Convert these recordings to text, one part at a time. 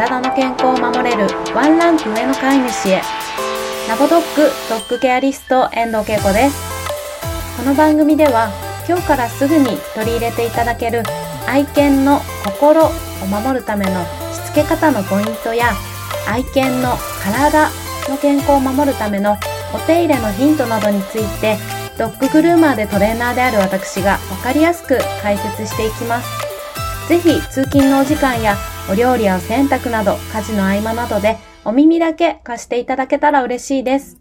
体の健康を守れるワンランク上の飼い主へラボドッグドッグケアリスト遠藤恵子ですこの番組では今日からすぐに取り入れていただける愛犬の心を守るためのしつけ方のポイントや愛犬の体の健康を守るためのお手入れのヒントなどについてドッググルーマーでトレーナーである私がわかりやすく解説していきます。ぜひ通勤のお時間やお料理や洗濯など家事の合間などでお耳だけ貸していただけたら嬉しいです。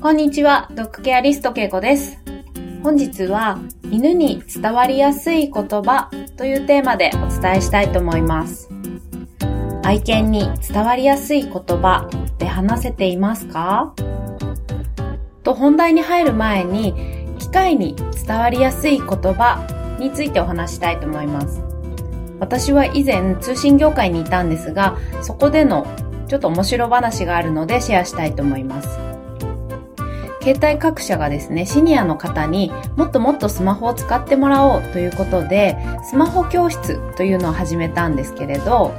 こんにちは、ドッグケアリストケイコです。本日は犬に伝わりやすい言葉というテーマでお伝えしたいと思います。愛犬に伝わりやすい言葉って話せていますか？と本題に入る前に機械に伝わりやすい言葉についてお話したいと思います。私は以前通信業界にいたんですが、そこでのちょっと面白話があるのでシェアしたいと思います。携帯各社がですね、シニアの方にもっともっとスマホを使ってもらおうということで、スマホ教室というのを始めたんですけれど、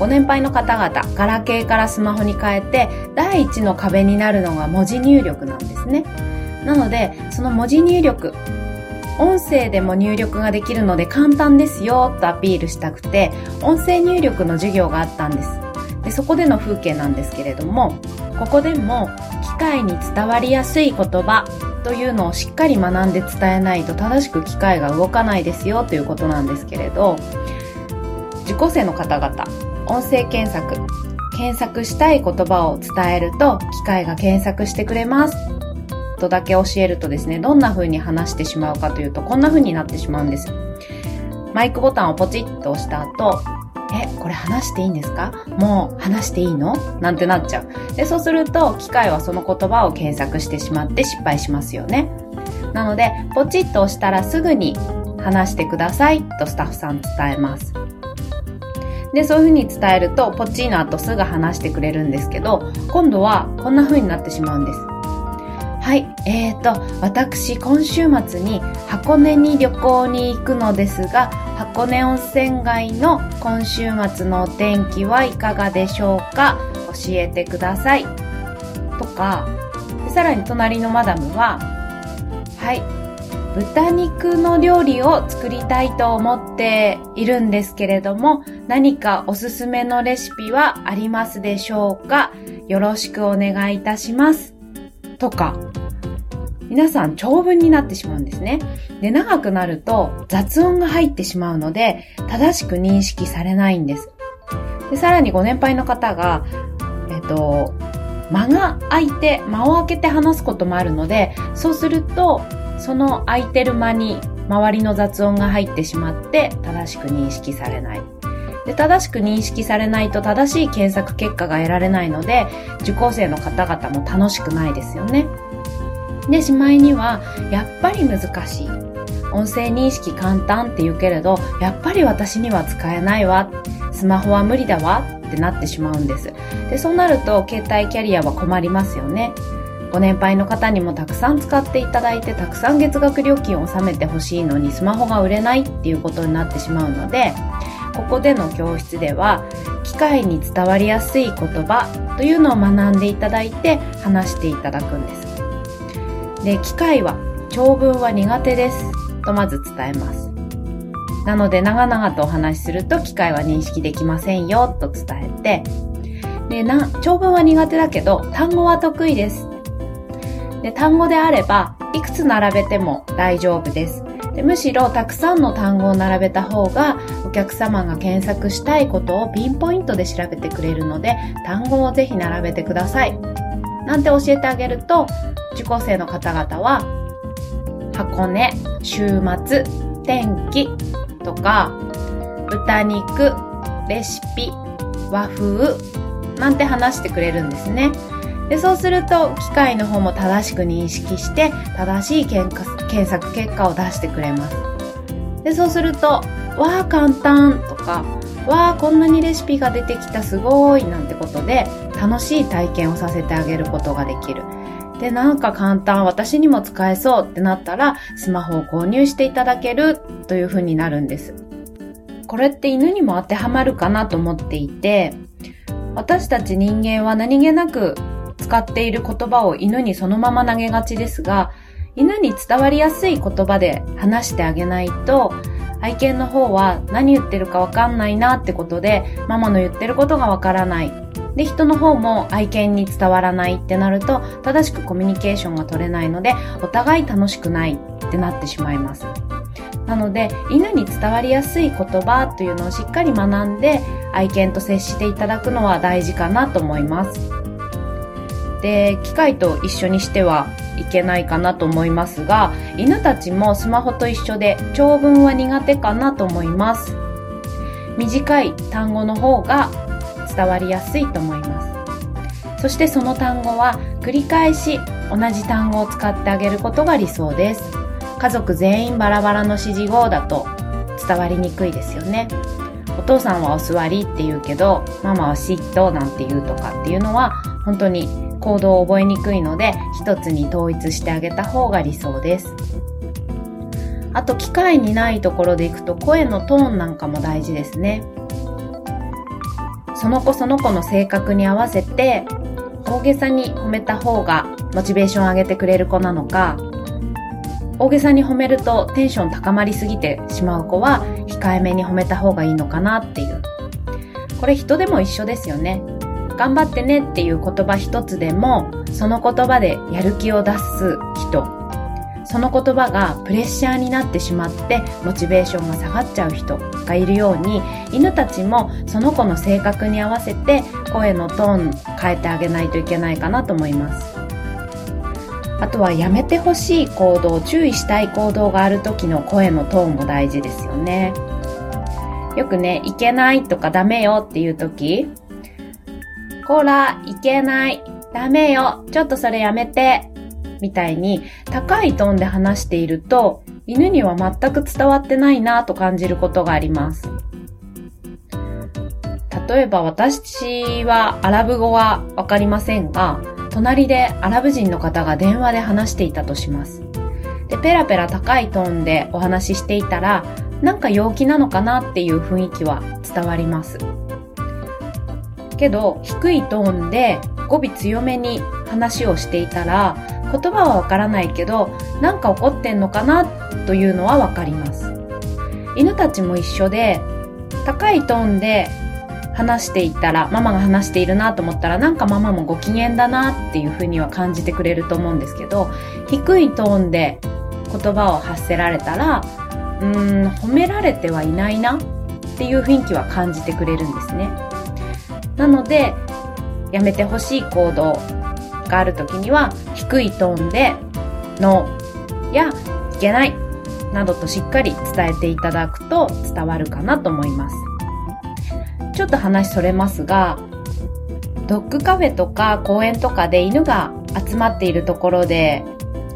ご年配の方々、ガラケーからスマホに変えて、第一の壁になるのが文字入力なんですね。なので、その文字入力音声でも入力ができるので簡単ですよとアピールしたくて、音声入力の授業があったんです。でそこでの風景なんですけれども、ここでも機械に伝わりやすい言葉というのをしっかり学んで伝えないと正しく機械が動かないですよということなんですけれど、受講生の方々、音声検索、検索したい言葉を伝えると機械が検索してくれますとだけ教えるとですね、どんな風に話してしまうかというと、こんな風になってしまうんです。マイクボタンをポチッと押した後、え、これ話していいんですか？もう話していいの？なんてなっちゃう。で、そうすると、機械はその言葉を検索してしまって失敗しますよね。なので、ポチッと押したらすぐに話してくださいとスタッフさん伝えます。で、そういう風に伝えると、ポチーの後すぐ話してくれるんですけど、今度はこんな風になってしまうんです。はい。えーと、私、今週末に箱根に旅行に行くのですが、箱根温泉街の今週末のお天気はいかがでしょうか教えてください。とか、さらに隣のマダムは、はい。豚肉の料理を作りたいと思っているんですけれども、何かおすすめのレシピはありますでしょうか？よろしくお願いいたします。とか、皆さん長文になってしまうんですね。で、長くなると雑音が入ってしまうので、正しく認識されないんです。で、さらにご年配の方が、えっと、間が空いて、間を空けて話すこともあるので、そうすると、その空いてる間に周りの雑音が入ってしまって正しく認識されない。で正しく認識されないと正しい検索結果が得られないので、受講生の方々も楽しくないですよね。で、しまいには、やっぱり難しい。音声認識簡単って言うけれど、やっぱり私には使えないわ。スマホは無理だわってなってしまうんです。で、そうなると、携帯キャリアは困りますよね。ご年配の方にもたくさん使っていただいて、たくさん月額料金を納めてほしいのに、スマホが売れないっていうことになってしまうので、ここでの教室では、機械に伝わりやすい言葉というのを学んでいただいて話していただくんです。で、機械は長文は苦手ですとまず伝えます。なので長々とお話しすると機械は認識できませんよと伝えて、で、な、長文は苦手だけど単語は得意です。で、単語であればいくつ並べても大丈夫です。でむしろたくさんの単語を並べた方がお客様が検索したいことをピンポイントで調べてくれるので単語をぜひ並べてください。なんて教えてあげると受講生の方々は箱根、週末、天気とか豚肉、レシピ、和風なんて話してくれるんですね。で、そうすると、機械の方も正しく認識して、正しい検索結果を出してくれます。で、そうすると、わあ、簡単とか、わあ、こんなにレシピが出てきたすごいなんてことで、楽しい体験をさせてあげることができる。で、なんか簡単、私にも使えそうってなったら、スマホを購入していただけるという風になるんです。これって犬にも当てはまるかなと思っていて、私たち人間は何気なく使っている言葉を犬にそのまま投げがちですが、犬に伝わりやすい言葉で話してあげないと、愛犬の方は何言ってるかわかんないなってことで、ママの言ってることがわからない。で、人の方も愛犬に伝わらないってなると、正しくコミュニケーションが取れないので、お互い楽しくないってなってしまいます。なので、犬に伝わりやすい言葉というのをしっかり学んで、愛犬と接していただくのは大事かなと思います。で、機械と一緒にしてはいけないかなと思いますが、犬たちもスマホと一緒で長文は苦手かなと思います。短い単語の方が伝わりやすいと思います。そしてその単語は繰り返し同じ単語を使ってあげることが理想です。家族全員バラバラの指示語だと伝わりにくいですよね。お父さんはお座りって言うけど、ママはシットなんて言うとかっていうのは本当に行動を覚えにくいので一つに統一してあげた方が理想です。あと機会にないところでいくと声のトーンなんかも大事ですね。その子その子の性格に合わせて大げさに褒めた方がモチベーション上げてくれる子なのか大げさに褒めるとテンション高まりすぎてしまう子は控えめに褒めた方がいいのかなっていう。これ人でも一緒ですよね。頑張ってねっていう言葉一つでも、その言葉でやる気を出す人、その言葉がプレッシャーになってしまってモチベーションが下がっちゃう人がいるように犬たちもその子の性格に合わせて声のトーン変えてあげないといけないかなと思います。あとはやめてほしい行動注意したい行動がある時の声のトーンも大事ですよね。よくねいけないとかダメよっていう時こら、いけない。ダメよ。ちょっとそれやめて。みたいに高いトーンで話していると、犬には全く伝わってないなと感じることがあります。例えば私はアラブ語はわかりませんが、隣でアラブ人の方が電話で話していたとします。で、ペラペラ高いトーンでお話ししていたら、なんか陽気なのかなっていう雰囲気は伝わります。けど低いトーンで語尾強めに話をしていたら言葉はわからないけどなんか怒ってんのかなというのはわかります。犬たちも一緒で高いトーンで話していたらママが話しているなと思ったらなんかママもご機嫌だなっていうふうには感じてくれると思うんですけど低いトーンで言葉を発せられたらうーん褒められてはいないなっていう雰囲気は感じてくれるんですね。なので、やめてほしい行動がある時には、低いトーンで、ノーや、いけない、などとしっかり伝えていただくと伝わるかなと思います。ちょっと話それますが、ドッグカフェとか公園とかで犬が集まっているところで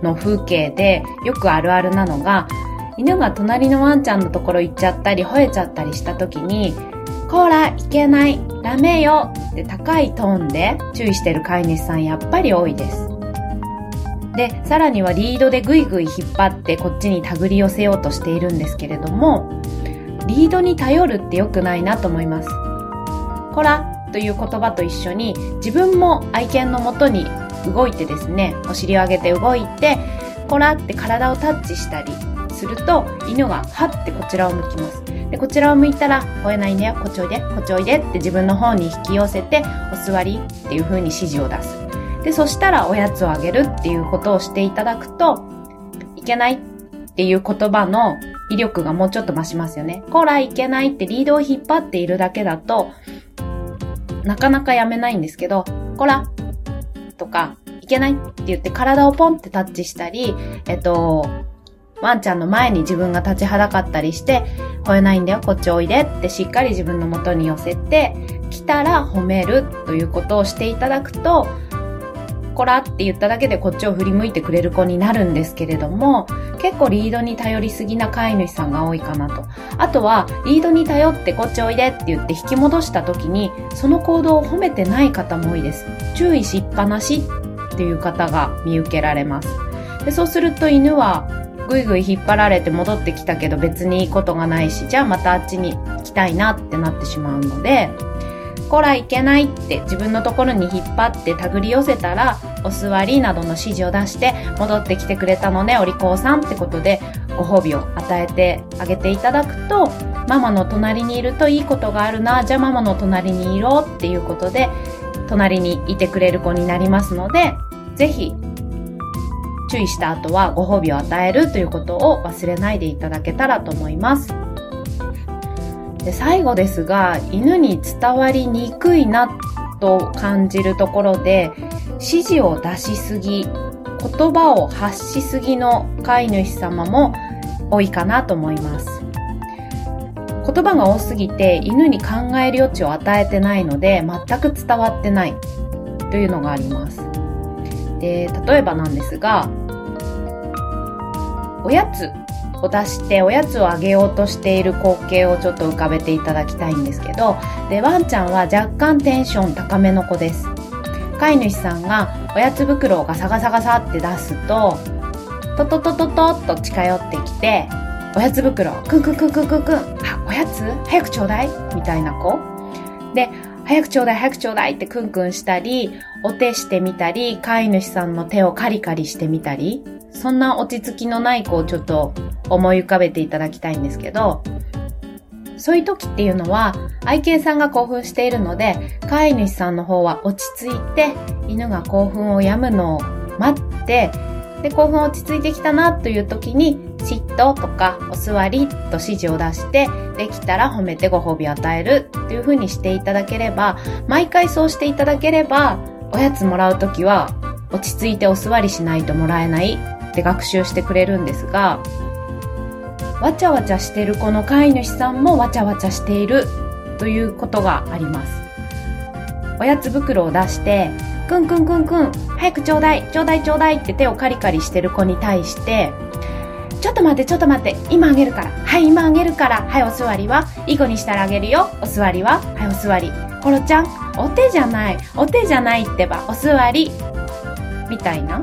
の風景でよくあるあるなのが、犬が隣のワンちゃんのところ行っちゃったり吠えちゃったりした時に、こら、いけない、ダメよって高いトーンで注意してる飼い主さんやっぱり多いです。で、さらにはリードでぐいぐい引っ張ってこっちに手繰り寄せようとしているんですけれども、リードに頼るって良くないなと思います。こらという言葉と一緒に自分も愛犬のもとに動いてですね、お尻を上げて動いて、こらって体をタッチしたりすると犬がはってこちらを向きます。で、こちらを向いたら、吠えないんだよ、こっちおいで、こっちおいでって自分の方に引き寄せて、お座りっていう風に指示を出す。で、そしたらおやつをあげるっていうことをしていただくと、いけないっていう言葉の威力がもうちょっと増しますよね。こら、いけないってリードを引っ張っているだけだと、なかなかやめないんですけど、こらとか、いけないって言って体をポンってタッチしたり、えっと、ワンちゃんの前に自分が立ちはだかったりして、吠えないんだよ、こっちおいでってしっかり自分の元に寄せて、来たら褒めるということをしていただくと、こらって言っただけでこっちを振り向いてくれる子になるんですけれども、結構リードに頼りすぎな飼い主さんが多いかなと。あとは、リードに頼ってこっちおいでって言って引き戻した時に、その行動を褒めてない方も多いです。注意しっぱなしっていう方が見受けられます。でそうすると犬はぐいぐい引っ張られて戻ってきたけど別にいいことがないし、じゃあまたあっちに行きたいなってなってしまうので、こらいけないって自分のところに引っ張って手繰り寄せたら、お座りなどの指示を出して戻ってきてくれたのね、お利口さんってことでご褒美を与えてあげていただくと、ママの隣にいるといいことがあるな、じゃあママの隣にいろっていうことで、隣にいてくれる子になりますので、ぜひ注意した後はご褒美を与えるということを忘れないでいただけたらと思います。で最後ですが、犬に伝わりにくいなと感じるところで、指示を出しすぎ、言葉を発しすぎの飼い主様も多いかなと思います。言葉が多すぎて犬に考える余地を与えてないので全く伝わってないというのがあります。で、例えばなんですが、おやつを出しておやつをあげようとしている光景をちょっと浮かべていただきたいんですけど、で、ワンちゃんは若干テンション高めの子です。飼い主さんがおやつ袋をガサガサガサって出すと、トトトトトっと近寄ってきて、おやつ袋、クンクンクンクンクンクン、あ、おやつ？早くちょうだい？みたいな子。で、早くちょうだい早くちょうだいってクンクンしたり、お手してみたり、飼い主さんの手をカリカリしてみたり、そんな落ち着きのない子をちょっと思い浮かべていただきたいんですけど、そういう時っていうのは、愛犬さんが興奮しているので、飼い主さんの方は落ち着いて、犬が興奮を止むのを待って、で、興奮落ち着いてきたなという時に、シットとかお座りと指示を出して、できたら褒めてご褒美を与えるっていう風にしていただければ、毎回そうしていただければ、おやつもらう時は落ち着いてお座りしないともらえないって学習してくれるんですが、わちゃわちゃしてるこの飼い主さんもわちゃわちゃしているということがあります。おやつ袋を出して、くんくんくんくん、早くちょうだい、ちょうだいちょうだいって手をカリカリしてる子に対して、ちょっと待って、ちょっと待って、今あげるから。はい、今あげるから。はい、お座りは。いい子にしたらあげるよ。お座りは。はい、お座り。コロちゃん、お手じゃない。お手じゃないってば、お座り。みたいな。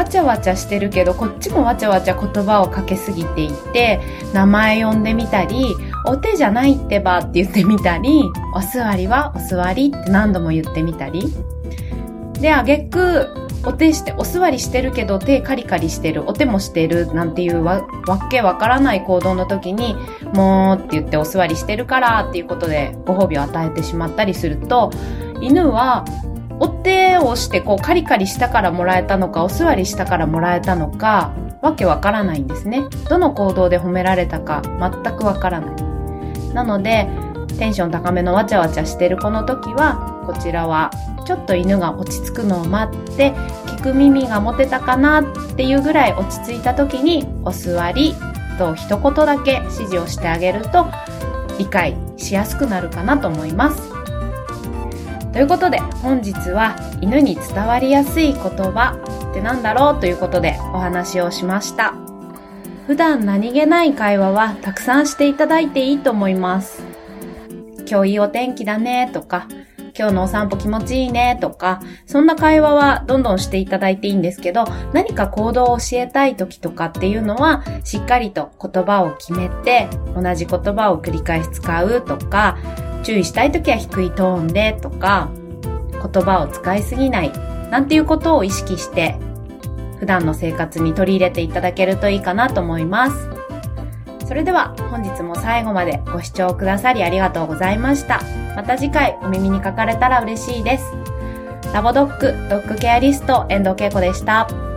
わちゃわちゃしてるけど、こっちもわちゃわちゃ言葉をかけすぎていて、名前呼んでみたり、お手じゃないってばって言ってみたり、お座りはお座りって何度も言ってみたり。で、あげく、お手して、お座りしてるけど手カリカリしてる、お手もしてるなんていうわわけわからない行動の時に、もうって言ってお座りしてるからっていうことでご褒美を与えてしまったりすると、犬はお手をしてこうカリカリしたからもらえたのか、お座りしたからもらえたのか、わけわからないんですね。どの行動で褒められたか全くわからない。なので、テンション高めのわちゃわちゃしてる子の時は、こちらはちょっと犬が落ち着くのを待って、聞く耳が持てたかなっていうぐらい落ち着いた時に、お座りと一言だけ指示をしてあげると、理解しやすくなるかなと思います。ということで、本日は犬に伝わりやすい言葉って何だろうということでお話をしました。普段何気ない会話はたくさんしていただいていいと思います。今日いいお天気だねとか、今日のお散歩気持ちいいねとか、そんな会話はどんどんしていただいていいんですけど、何か行動を教えたい時とかっていうのは、しっかりと言葉を決めて、同じ言葉を繰り返し使うとか、注意したい時は低いトーンでとか、言葉を使いすぎない、なんていうことを意識して、普段の生活に取り入れていただけるといいかなと思います。それでは本日も最後までご視聴くださりありがとうございました。また次回お耳にかかれたら嬉しいです。ラボドッグ、ドッグケアリスト、遠藤恵子でした。